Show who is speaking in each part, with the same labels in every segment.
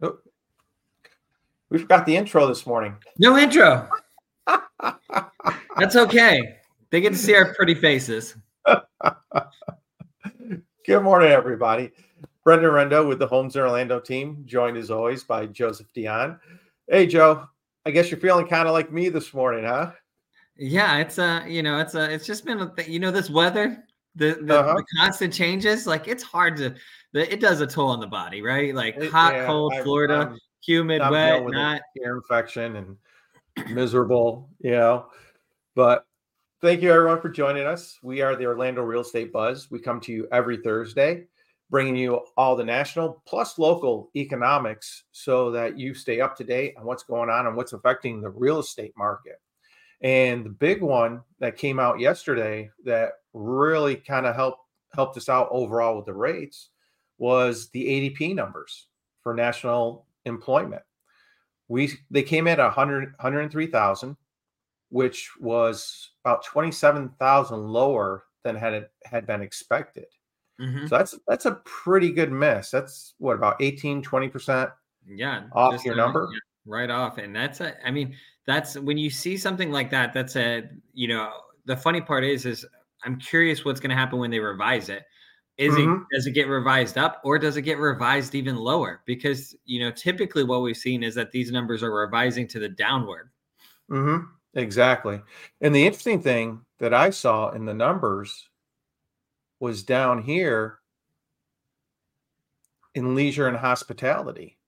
Speaker 1: Oh. We forgot the intro this morning.
Speaker 2: No intro. That's okay. They get to see our pretty faces.
Speaker 1: Good morning, everybody. Brendan Rendo with the Homes in Orlando team, joined as always by Joseph Dion. Hey, Joe. I guess you're feeling kind of like me this morning, huh?
Speaker 2: Yeah, it's uh, you know, it's uh, it's just been, you know, this weather, the the, uh-huh. the constant changes. Like it's hard to, it does a toll on the body, right? Like hot, yeah, cold, I, Florida, I'm, humid, I'm wet, not
Speaker 1: ear infection and miserable, you know. But thank you everyone for joining us. We are the Orlando Real Estate Buzz. We come to you every Thursday, bringing you all the national plus local economics so that you stay up to date on what's going on and what's affecting the real estate market. And the big one that came out yesterday that really kind of helped helped us out overall with the rates was the ADP numbers for national employment. We they came in at 100 103,000 which was about 27,000 lower than had had been expected. Mm-hmm. So that's that's a pretty good miss. That's what about 18 20%
Speaker 2: yeah
Speaker 1: off your number. Yeah,
Speaker 2: right off and that's a I mean that's when you see something like that that's a you know the funny part is is i'm curious what's going to happen when they revise it is mm-hmm. it does it get revised up or does it get revised even lower because you know typically what we've seen is that these numbers are revising to the downward
Speaker 1: mm-hmm. exactly and the interesting thing that i saw in the numbers was down here in leisure and hospitality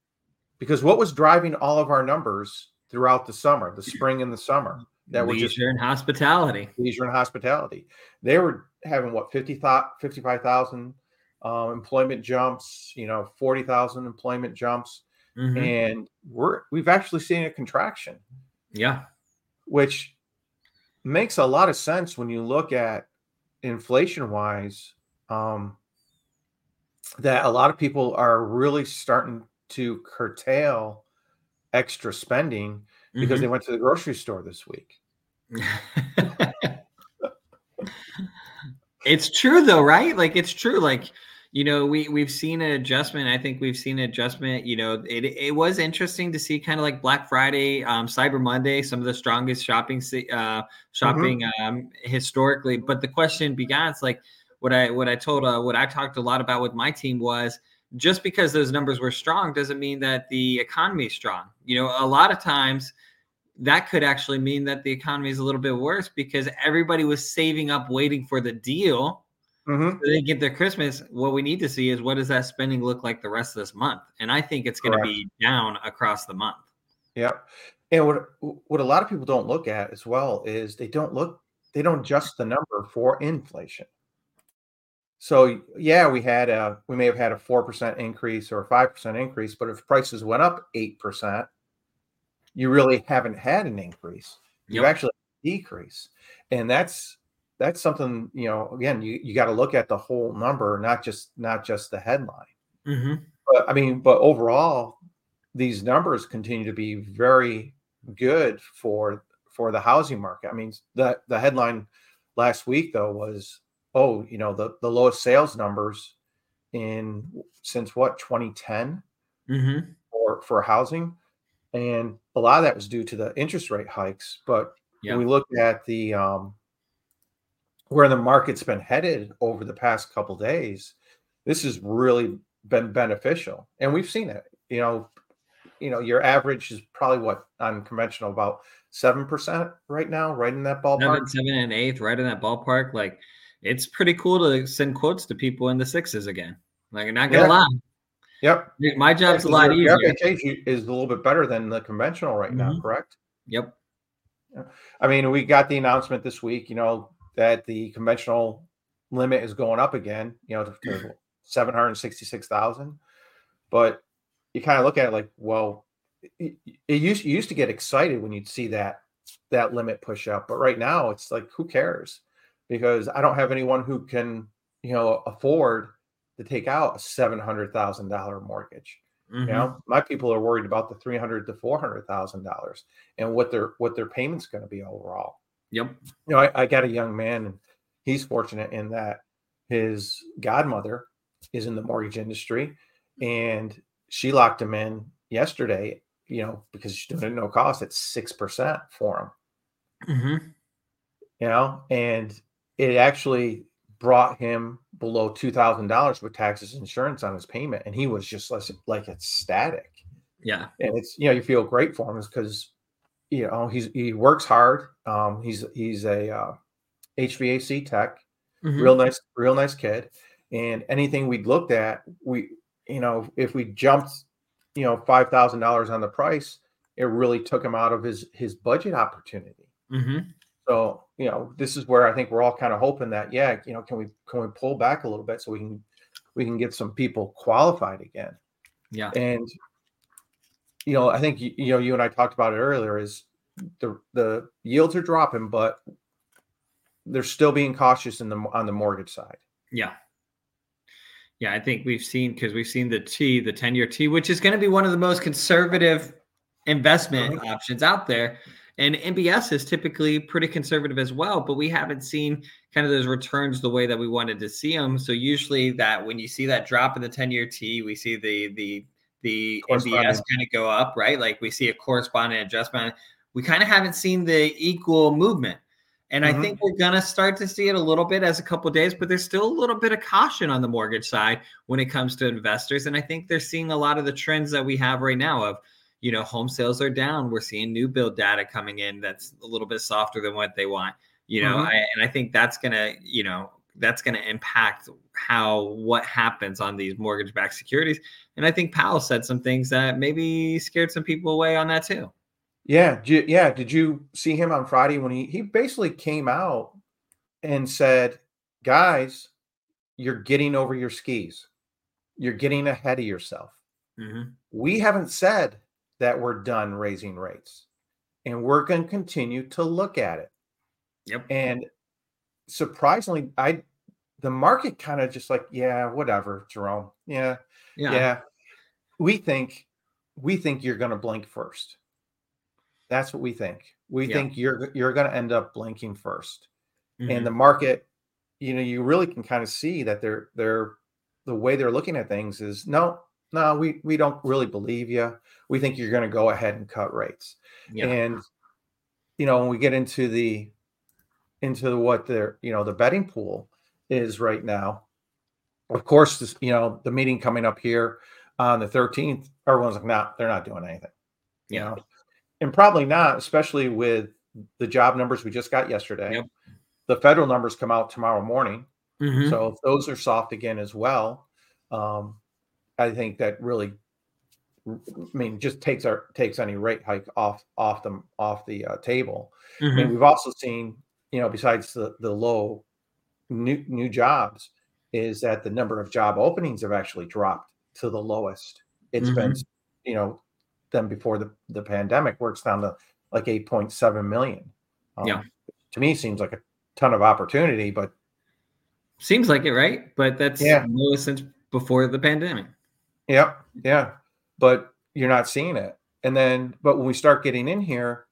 Speaker 1: because what was driving all of our numbers throughout the summer, the spring and the summer.
Speaker 2: That leisure were just and hospitality.
Speaker 1: Leisure and hospitality. They were having what 50 55,000 um, employment jumps, you know, 40,000 employment jumps. Mm-hmm. And we're we've actually seen a contraction.
Speaker 2: Yeah.
Speaker 1: Which makes a lot of sense when you look at inflation wise um, that a lot of people are really starting to curtail extra spending because mm-hmm. they went to the grocery store this week.
Speaker 2: It's true though, right? Like it's true. Like you know, we we've seen an adjustment. I think we've seen an adjustment. You know, it it was interesting to see kind of like Black Friday, um, Cyber Monday, some of the strongest shopping uh, shopping mm-hmm. um, historically. But the question begins like what I what I told uh, what I talked a lot about with my team was just because those numbers were strong doesn't mean that the economy is strong. You know, a lot of times that could actually mean that the economy is a little bit worse because everybody was saving up waiting for the deal. Mm-hmm. So they get their Christmas. What we need to see is what does that spending look like the rest of this month? And I think it's going to be down across the month.
Speaker 1: Yeah. And what what a lot of people don't look at as well is they don't look they don't adjust the number for inflation. So yeah, we had a we may have had a four percent increase or a five percent increase, but if prices went up eight percent, you really haven't had an increase. You've yep. actually decrease, and that's that's something you know. Again, you you got to look at the whole number, not just not just the headline. Mm-hmm. But I mean, but overall, these numbers continue to be very good for for the housing market. I mean, the the headline last week though was oh, you know, the the lowest sales numbers in since what 2010 mm-hmm. for for housing, and a lot of that was due to the interest rate hikes. But yeah. when we look at the um, where the market's been headed over the past couple days, this has really been beneficial, and we've seen it. You know, you know, your average is probably what on conventional about seven percent right now, right in that ballpark.
Speaker 2: Seven, seven and eighth, right in that ballpark. Like it's pretty cool to send quotes to people in the sixes again. Like, I'm not gonna yeah. lie.
Speaker 1: Yep.
Speaker 2: My job's a lot easier.
Speaker 1: is a little bit better than the conventional right now, mm-hmm. correct?
Speaker 2: Yep.
Speaker 1: I mean, we got the announcement this week, you know, that the conventional limit is going up again, you know, to, to 766,000. But you kind of look at it like, well, it, it used you used to get excited when you'd see that that limit push up, but right now it's like, who cares? because I don't have anyone who can, you know, afford to take out a seven hundred thousand dollar mortgage. Mm-hmm. You know, my people are worried about the three hundred to four hundred thousand dollars and what their what their payments going to be overall.
Speaker 2: Yep.
Speaker 1: You know, I, I got a young man, and he's fortunate in that his godmother is in the mortgage industry, and she locked him in yesterday, you know, because she's doing it no cost, it's six percent for him.
Speaker 2: Mm-hmm.
Speaker 1: You know, and it actually brought him below two thousand dollars with taxes insurance on his payment, and he was just like, like ecstatic.
Speaker 2: Yeah,
Speaker 1: and it's you know you feel great for him because you know he's he works hard. Um, he's he's a uh, HVAC tech, mm-hmm. real nice, real nice kid. And anything we'd looked at, we you know if we jumped you know five thousand dollars on the price, it really took him out of his his budget opportunity.
Speaker 2: Mm-hmm.
Speaker 1: So you know this is where I think we're all kind of hoping that yeah you know can we can we pull back a little bit so we can we can get some people qualified again.
Speaker 2: Yeah,
Speaker 1: and you know I think you know you and I talked about it earlier is the the yields are dropping, but they're still being cautious in the on the mortgage side.
Speaker 2: Yeah. Yeah, I think we've seen because we've seen the T, the 10 year T, which is going to be one of the most conservative investment mm-hmm. options out there. And MBS is typically pretty conservative as well, but we haven't seen kind of those returns the way that we wanted to see them. So usually that when you see that drop in the 10 year T, we see the the the MBS kind of go up, right? Like we see a corresponding adjustment. We kind of haven't seen the equal movement. And mm-hmm. I think we're gonna start to see it a little bit as a couple days, but there's still a little bit of caution on the mortgage side when it comes to investors. And I think they're seeing a lot of the trends that we have right now of you know home sales are down. We're seeing new build data coming in that's a little bit softer than what they want. You know, mm-hmm. I, and I think that's gonna, you know, that's going to impact how what happens on these mortgage backed securities. And I think Powell said some things that maybe scared some people away on that too.
Speaker 1: Yeah, yeah. Did you see him on Friday when he he basically came out and said, "Guys, you're getting over your skis. You're getting ahead of yourself.
Speaker 2: Mm-hmm.
Speaker 1: We haven't said that we're done raising rates, and we're going to continue to look at it."
Speaker 2: Yep.
Speaker 1: And surprisingly, I the market kind of just like, yeah, whatever, Jerome. Yeah, yeah. yeah. We think we think you're going to blink first that's what we think. We yeah. think you're you're going to end up blinking 1st mm-hmm. and the market, you know, you really can kind of see that they're they're the way they're looking at things is no, no, we we don't really believe you. We think you're going to go ahead and cut rates. Yeah. And you know, when we get into the into what their you know the betting pool is right now, of course, this, you know the meeting coming up here on the 13th, everyone's like, nah, they're not doing anything.
Speaker 2: You yeah. know,
Speaker 1: and probably not, especially with the job numbers we just got yesterday.
Speaker 2: Yep.
Speaker 1: The federal numbers come out tomorrow morning.
Speaker 2: Mm-hmm.
Speaker 1: So if those are soft again as well, um, I think that really, I mean, just takes our takes any rate hike off off the off the uh, table. Mm-hmm. And we've also seen, you know, besides the the low new new jobs, is that the number of job openings have actually dropped to the lowest it's mm-hmm. been, you know, than before the, the pandemic, where it's down to like 8.7 million.
Speaker 2: Um, yeah.
Speaker 1: To me, seems like a ton of opportunity, but
Speaker 2: seems like it, right? But that's yeah. lowest since before the pandemic.
Speaker 1: Yep. Yeah. But you're not seeing it. And then, but when we start getting in here,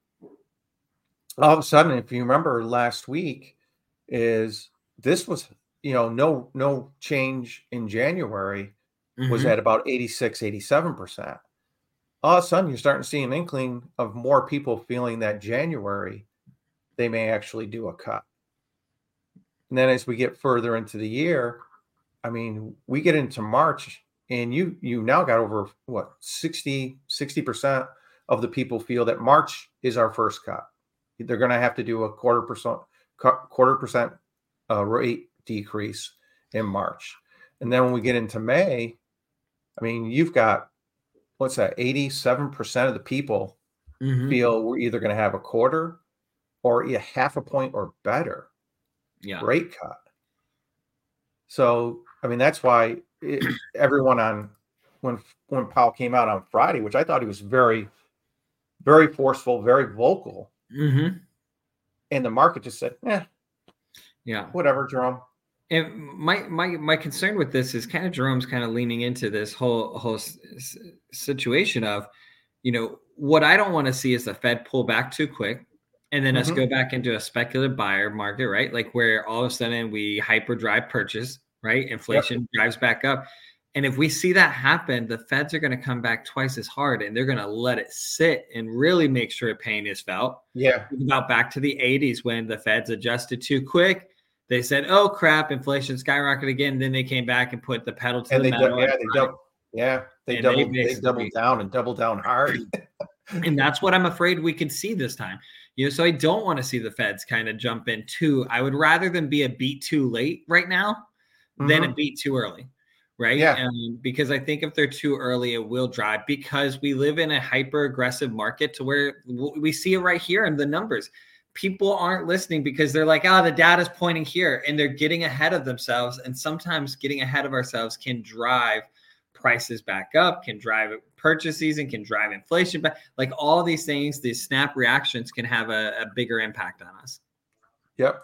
Speaker 1: all of a sudden, if you remember last week, is this was, you know, no, no change in January mm-hmm. was at about 86, 87% all of a sudden you're starting to see an inkling of more people feeling that January they may actually do a cut. And then as we get further into the year, I mean, we get into March and you you now got over what 60 60% of the people feel that March is our first cut. They're going to have to do a quarter percent quarter percent uh, rate decrease in March. And then when we get into May, I mean, you've got what's that 87% of the people mm-hmm. feel we're either going to have a quarter or a half a point or better
Speaker 2: yeah.
Speaker 1: rate cut so i mean that's why it, everyone on when when powell came out on friday which i thought he was very very forceful very vocal
Speaker 2: mm-hmm.
Speaker 1: and the market just said yeah
Speaker 2: yeah
Speaker 1: whatever jerome
Speaker 2: and my my my concern with this is kind of Jerome's kind of leaning into this whole whole situation of, you know, what I don't want to see is the Fed pull back too quick, and then mm-hmm. us go back into a speculative buyer market, right? Like where all of a sudden we hyper drive purchase, right? Inflation yep. drives back up. And if we see that happen, the feds are going to come back twice as hard and they're going to let it sit and really make sure pain is felt.
Speaker 1: Yeah.
Speaker 2: About back to the 80s when the feds adjusted too quick. They said, oh crap, inflation skyrocketed again. Then they came back and put the pedal to
Speaker 1: and
Speaker 2: the
Speaker 1: they
Speaker 2: metal.
Speaker 1: yeah, they doubled, yeah, they
Speaker 2: And
Speaker 1: doubled,
Speaker 2: they
Speaker 1: they, doubled down and doubled down hard.
Speaker 2: and that's what I'm afraid we could see this time. You know, so I don't want to see the feds kind of jump in too. I would rather them be a beat too late right now than a
Speaker 1: Mhm.
Speaker 2: beat too early. Right.
Speaker 1: Yeah.
Speaker 2: Um, because I think if they're too early, it will drive because we live in a hyper aggressive market to where we see it right here in the numbers. People aren't listening because they're like, oh, the data's pointing here and they're getting ahead of themselves. And sometimes getting ahead of ourselves can drive prices back up, can drive purchases, and can drive inflation back. Like all these things, these snap reactions can have a, a bigger impact on us.
Speaker 1: Yep.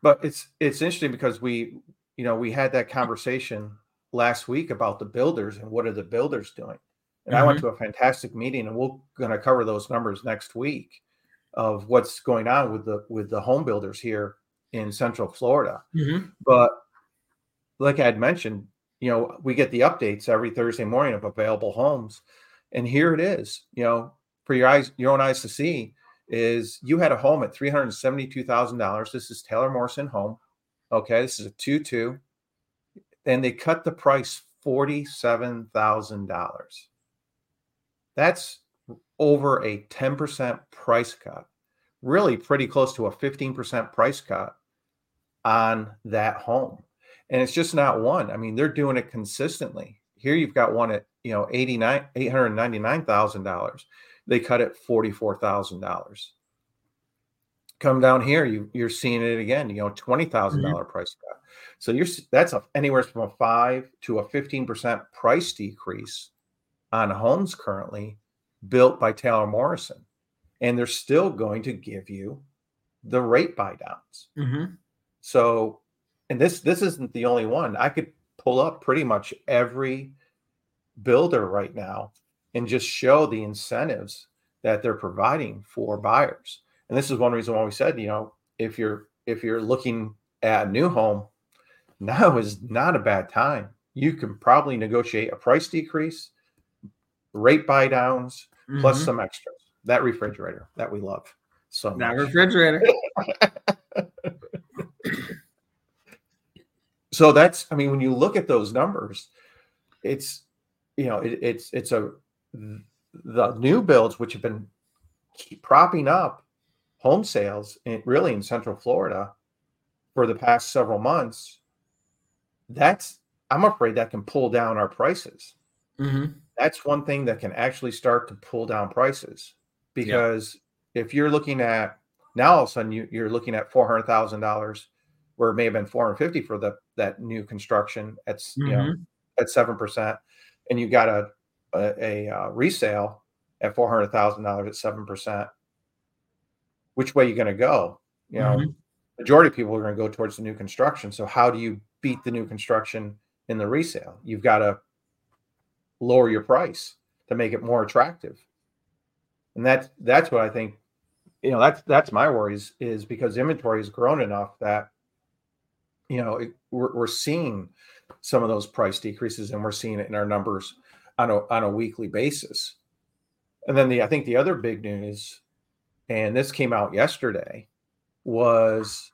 Speaker 1: But it's it's interesting because we, you know, we had that conversation last week about the builders and what are the builders doing. And I went to a fantastic meeting, and we're going to cover those numbers next week of what's going on with the with the home builders here in Central Florida.
Speaker 2: Mhm.
Speaker 1: But like I had mentioned, you know, we get the updates every Thursday morning of available homes, and here it is. You know, for your eyes, your own eyes to see, is you had a home at three hundred seventy-two thousand dollars. This is Taylor Morrison home. Okay, this is a two-two, and they cut the price forty-seven thousand dollars. That's over a ten percent price cut. Really, pretty close to a fifteen percent price cut on that home and it's just not one. I mean, they're doing it consistently. Here you've got one at you know eighty nine eight hundred ninety nine thousand dollars. They cut it forty four thousand dollars. Come down here, you you're seeing it again. You know, twenty thousand dollar price cut. So you're that's a, anywhere from a five to a fifteen percent price decrease on homes currently built by Taylor Morrison, and they're still going to give you the rate buy downs.
Speaker 2: Mhm.
Speaker 1: So, and this this isn't the only one. I could pull up pretty much every builder right now and just show the incentives that they're providing for buyers. And this is one reason why we said, you know, if you're if you're looking at a new home, now is not a bad time. You can probably negotiate a price decrease, rate buy downs, plus
Speaker 2: Mhm.
Speaker 1: some extras. That refrigerator that we love so
Speaker 2: that
Speaker 1: much.
Speaker 2: refrigerator.
Speaker 1: so that's i mean when you look at those numbers it's you know it, it's it's a the new builds which have been keep propping up home sales in, really in central florida for the past several months that's i'm afraid that can pull down our prices
Speaker 2: Mhm.
Speaker 1: that's one thing that can actually start to pull down prices because if you're looking at now all of a sudden you, you're looking at four hundred thousand dollars where it may have been four hundred fifty for the that new construction at s- you know at seven percent, and you got a a, a uh, resale at four hundred thousand dollars at seven percent. Which way are you going to go? You know,
Speaker 2: Mhm.
Speaker 1: majority of people are going to go towards the new construction. So how do you beat the new construction in the resale? You've got to lower your price to make it more attractive. And that's that's what I think. You know, that's that's my worries is because inventory has grown enough that you know it, we're we're seeing some of those price decreases, and we're seeing it in our numbers on a on a weekly basis. And then the I think the other big news, and this came out yesterday, was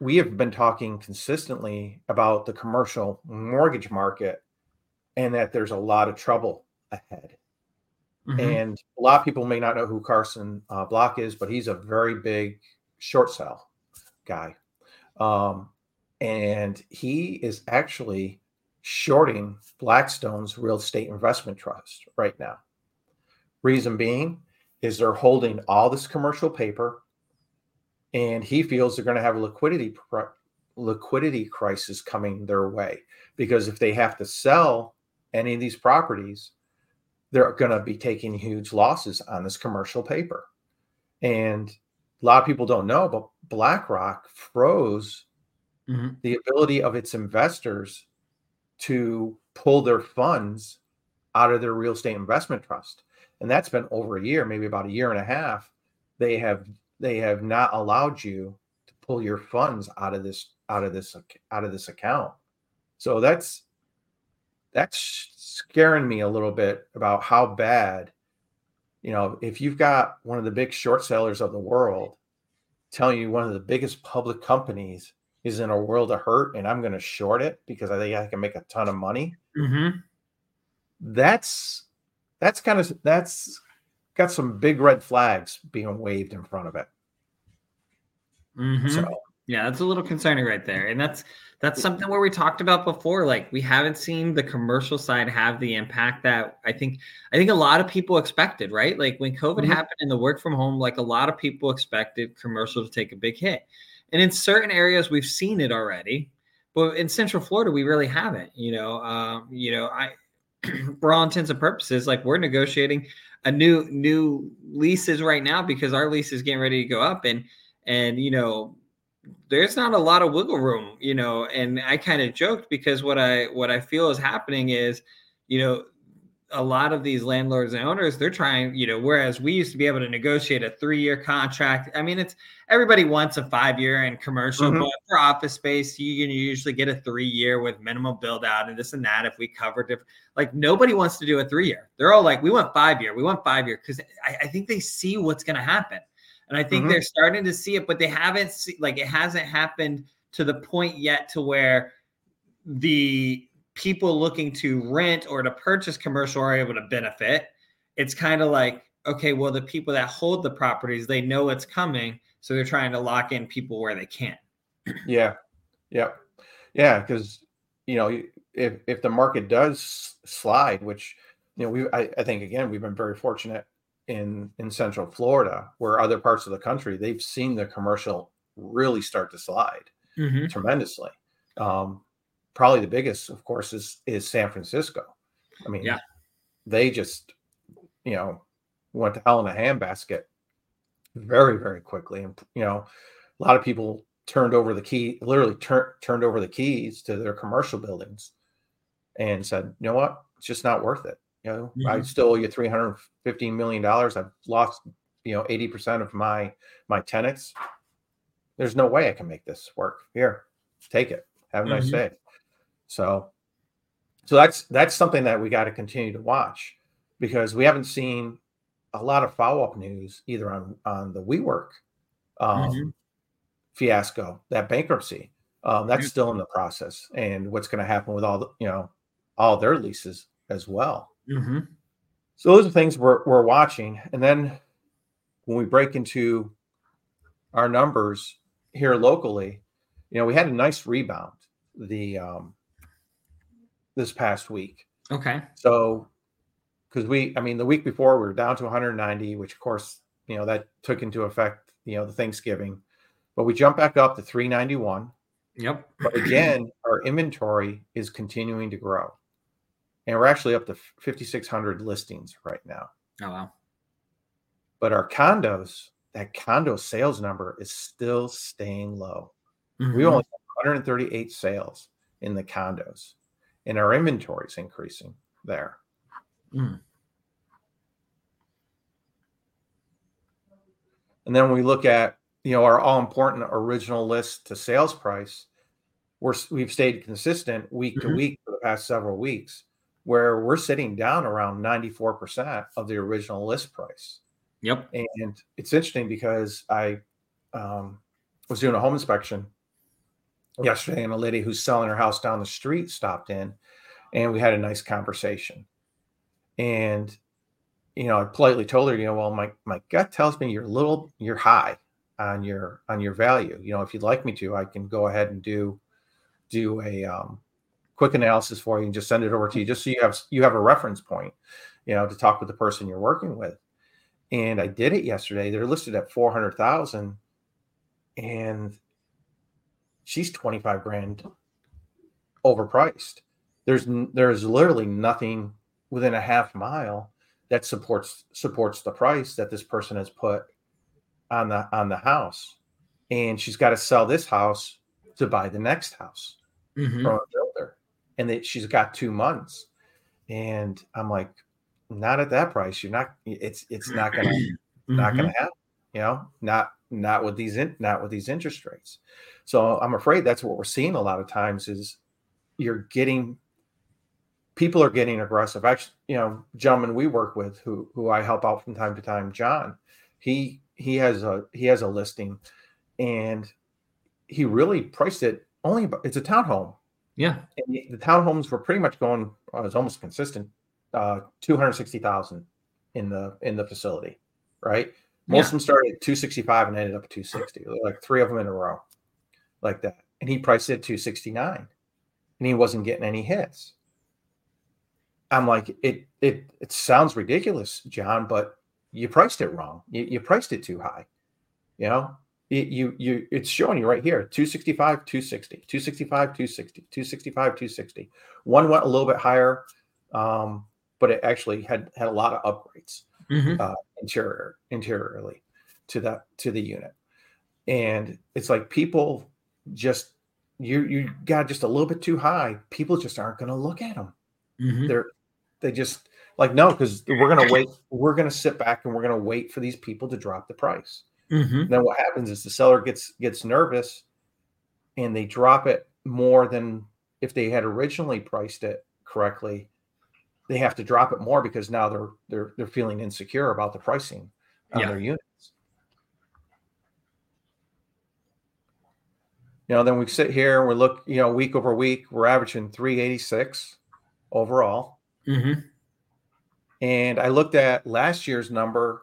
Speaker 1: we have been talking consistently about the commercial mortgage market and that there's a lot of trouble ahead.
Speaker 2: Mhm.
Speaker 1: And a lot of people may not know who Carson uh, Block is, but he's a very big short sell guy. Um, and he is actually shorting Blackstone's real estate investment trust right now. Reason being is they're holding all this commercial paper, and he feels they're going to have a liquidity liquidity crisis coming their way because if they have to sell any of these properties, they're going to be taking huge losses on this commercial paper. And a lot of people don't know, but BlackRock froze
Speaker 2: Mhm.
Speaker 1: the ability of its investors to pull their funds out of their real estate investment trust. And that's been over a year, maybe about a year and a half. They have they have not allowed you to pull your funds out of this out of this out of this account. So that's that's scaring me a little bit about how bad, you know, if you've got one of the big short sellers of the world telling you one of the biggest public companies is in a world of hurt and I'm going to short it because I think I can make a ton of money.
Speaker 2: Mm-hmm.
Speaker 1: That's that's kind of that's got some big red flags being waved in front of it.
Speaker 2: Mm-hmm. So yeah, that's a little concerning right there. And that's that's something where we talked about before. Like we haven't seen the commercial side have the impact that I think I think a lot of people expected, right? Like when COVID mm-hmm. happened and the work from home, like a lot of people expected commercial to take a big hit. And in certain areas we've seen it already, but in Central Florida we really haven't. You know, um, you know, I for all intents and purposes, like we're negotiating a new new leases right now because our lease is getting ready to go up and and you know there's not a lot of wiggle room you know and i kind of joked because what i what i feel is happening is you know a lot of these landlords and owners they're trying you know whereas we used to be able to negotiate a three year contract i mean it's everybody wants a five year in commercial mm-hmm. but for office space you can usually get a three year with minimum build out and this and that if we cover different like nobody wants to do a three year they're all like we want five year we want five year because I, I, think they see what's going to happen and i think mm-hmm. they're starting to see it but they haven't see, like it hasn't happened to the point yet to where the people looking to rent or to purchase commercial are able to benefit. It's kind of like, okay, well, the people that hold the properties, they know it's coming. So they're trying to lock in people where they can.
Speaker 1: yeah. Yeah. Yeah. Because, you know, if, if the market does slide, which, you know, we, I, I think, again, we've been very fortunate in, in central Florida where other parts of the country, they've seen the commercial really start to slide mm-hmm. tremendously. Um, probably the biggest, of course, is is San Francisco. I mean,
Speaker 2: yeah,
Speaker 1: they just you know went to hell in a handbasket very very quickly, and you know a lot of people turned over the key, literally turned turned over the keys to their commercial buildings, and said, you know what, it's just not worth it. You know, mm-hmm. I still owe you three hundred fifteen million dollars. I've lost you know eighty percent of my my tenants. There's no way I can make this work. Here, take it. Have a nice mm-hmm. day. So, so that's that's something that we got to continue to watch because we haven't seen a lot of follow up news either on on the WeWork um, mm-hmm. fiasco, that bankruptcy. Um, that's mm-hmm. still in the process, and what's going to happen with all the you know all their leases as well.
Speaker 2: Mm-hmm.
Speaker 1: So those are things we're we're watching, and then when we break into our numbers here locally, you know, we had a nice rebound. The um, this past week.
Speaker 2: Okay.
Speaker 1: So, because we, I mean, the week before we were down to 190, which of course, you know, that took into effect, you know, the Thanksgiving, but we jumped back up to 391.
Speaker 2: Yep.
Speaker 1: But again, our inventory is continuing to grow. And we're actually up to 5,600 listings right now.
Speaker 2: Oh, wow.
Speaker 1: But our condos, that condo sales number is still staying low. Mm-hmm. We only have 138 sales in the condos and our inventory is increasing there.
Speaker 2: Mm.
Speaker 1: And then we look at you know our all important original list to sales price. We're we've stayed consistent week mm-hmm. to week for the past several weeks, where we're sitting down around 94% of the original list price.
Speaker 2: Yep.
Speaker 1: And it's interesting because I um, was doing a home inspection yesterday, and a lady who's selling her house down the street stopped in, and we had a nice conversation. And you know, I politely told her, you know, well, my my gut tells me you're a little you're high on your on your value. You know, if you'd like me to, I can go ahead and do do a um, quick analysis for you and just send it over to you, just so you have you have a reference point, you know, to talk with the person you're working with. And I did it yesterday. They're listed at four hundred thousand, and she's 25 grand overpriced. There's there's literally nothing within a half mile that supports supports the price that this person has put on the on the house. And she's got to sell this house to buy the next house mm-hmm. from a builder. And that she's got two months. And I'm like, not at that price. You're not it's it's not gonna mm-hmm. not gonna happen, you know, not not with these in, not with these interest rates. So I'm afraid that's what we're seeing a lot of times is you're getting people are getting aggressive. Actually, you know, gentlemen we work with who who I help out from time to time, John, he he has a he has a listing and he really priced it only about, it's a townhome.
Speaker 2: Yeah.
Speaker 1: And the, the townhomes were pretty much going uh, was almost consistent uh 260,000 in the in the facility, right? Most yeah. of them started at 265 and ended up at 260. Like three of them in a row. Like that. And he priced it at 269 and he wasn't getting any hits. I'm like, it it it sounds ridiculous, John, but you priced it wrong. You, you priced it too high. You know, it, you you it's showing you right here 265 260 265 260 265 260 one went a little bit higher um but it actually had had a lot of upgrades mm-hmm. uh, interior interiorly to that to the unit and it's like people just you you got just a little bit too high people just aren't going to look at them mm-hmm. they're they just like no because we're going to wait we're going to sit back and we're going to wait for these people to drop the price mm-hmm. then what happens is the seller gets gets nervous and they drop it more than if they had originally priced it correctly they have to drop it more because now they're they're they're feeling insecure about the pricing on yeah. their units you know then we sit here and we look you know week over week we're averaging 386 overall mm-hmm. and i looked at last year's number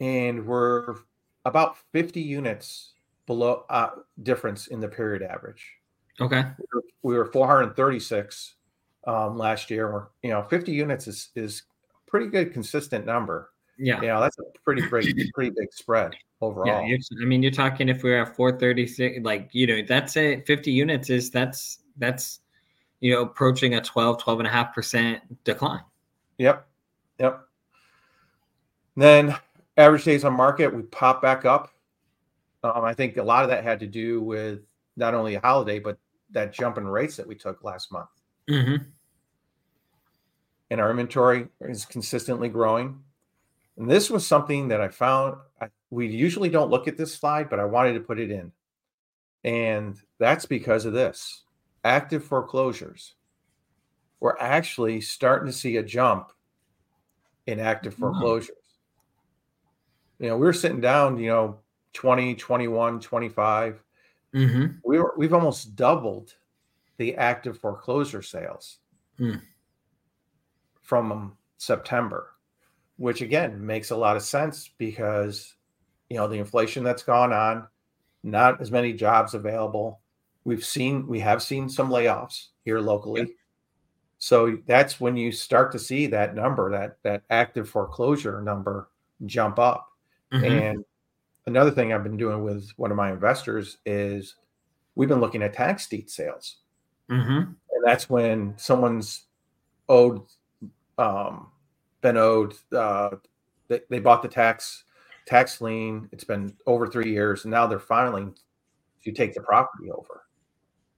Speaker 1: and we're about 50 units below uh, difference in the period average
Speaker 2: okay
Speaker 1: we were, we were 436 um, last year we're you know 50 units is is pretty good consistent number
Speaker 2: yeah
Speaker 1: you know that's a pretty big pretty big spread overall.
Speaker 2: Yeah, I mean, you're talking if we're at 436, like you know, that's it. 50 units is that's that's you know approaching a 12, 12 and a half percent decline.
Speaker 1: Yep, yep. Then average days on market, we pop back up. Um, I think a lot of that had to do with not only a holiday, but that jump in rates that we took last month. Mm-hmm. And our inventory is consistently growing. And this was something that I found I, we usually don't look at this slide, but I wanted to put it in. And that's because of this active foreclosures. We're actually starting to see a jump in active foreclosures. Wow. You know, we were sitting down, you know, 20, 21, 25. Mm-hmm. We were, we've almost doubled the active foreclosure sales mm. From September which again makes a lot of sense because you know the inflation that's gone on, not as many jobs available. We've seen we have seen some layoffs here locally. Yeah. So that's when you start to see that number, that that active foreclosure number jump up. Mm-hmm. And another thing I've been doing with one of my investors is we've been looking at tax deed sales. Mm-hmm. And that's when someone's owed um, been owed. Uh, they, they bought the tax tax lien. It's been over three years, and now they're filing to take the property over.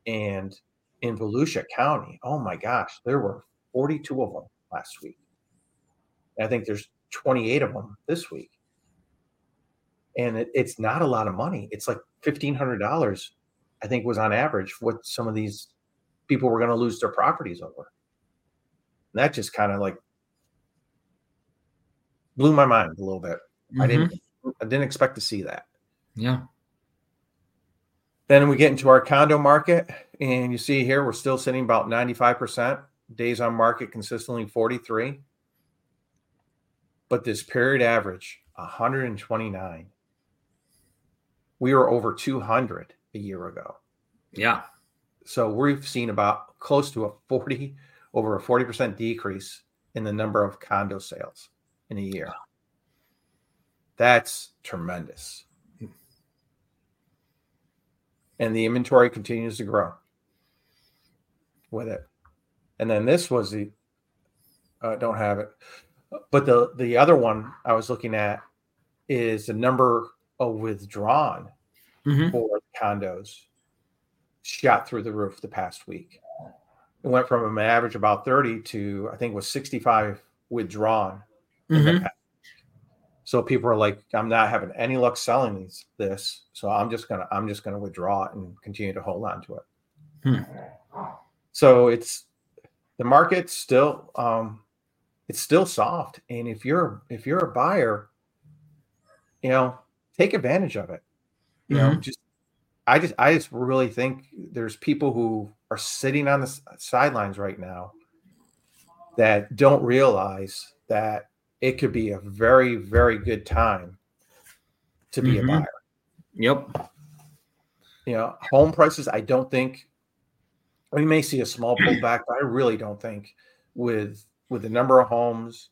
Speaker 1: And in Volusia County, oh my gosh, there were 42 of them last week. I think there's 28 of them this week. And it, it's not a lot of money. It's like $1,500, I think, was on average what some of these people were going to lose their properties over. And that just kind of like blew my mind a little bit. Mm-hmm. I didn't I didn't expect to see that.
Speaker 2: Yeah.
Speaker 1: Then we get into our condo market, and you see here we're still sitting about 95%. Days on market consistently 43. But this period average, 129. We were over 200 a year ago.
Speaker 2: Yeah.
Speaker 1: So we've seen about close to a 40, over a 40% decrease in the number of condo sales in a year. That's tremendous. And the inventory continues to grow with it. And then this was the uh, don't have it, but the the other one I was looking at is the number of withdrawn mm-hmm. for condos shot through the roof the past week. It went from an average about 30 to I think was 65 withdrawn Mm-hmm. So people are like, I'm not having any luck selling these this, so I'm just gonna I'm just gonna withdraw it and continue to hold on to it. Hmm. So it's the market's still um, it's still soft, and if you're if you're a buyer, you know, take advantage of it. You mm-hmm. know, just I just I just really think there's people who are sitting on the sidelines right now that don't realize that it could be a very very good time to be mm-hmm. a buyer.
Speaker 2: Yep.
Speaker 1: You know, home prices I don't think we may see a small pullback, but I really don't think with with the number of homes.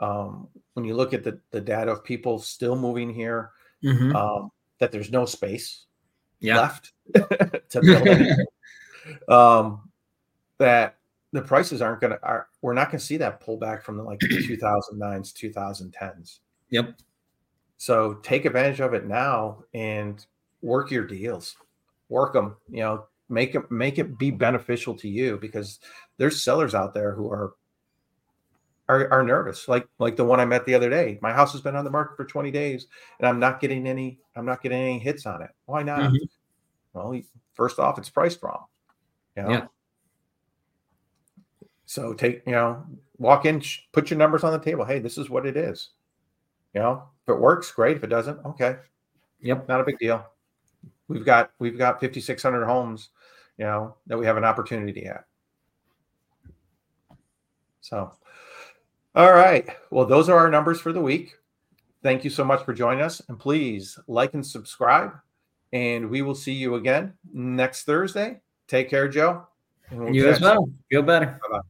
Speaker 1: Um, when you look at the, the data of people still moving here, mm-hmm. um, that there's no space
Speaker 2: yeah.
Speaker 1: left to build um, that the prices aren't going to are we're not going to see that pullback from the like 2009s 2010s
Speaker 2: yep.
Speaker 1: So take advantage of it now and work your deals. Work them you know make it make it be beneficial to you because there's sellers out there who are are, are nervous. Like like the one i met the other day my house has been on the market for 20 days and i'm not getting any i'm not getting any hits on it. Why not? Mm-hmm. well first off it's priced wrong you know? yeah so take you know walk in put your numbers on the table hey this is what it is you know if it works great if it doesn't okay
Speaker 2: yep
Speaker 1: not a big deal we've got we've got 5600 homes you know, that we have an opportunity at. So, all right. Well, those are our numbers for the week. Thank you so much for joining us. And please like and subscribe. And we will see you again next Thursday. Take care, Joe.
Speaker 2: We'll you as well. Feel better. Bye bye.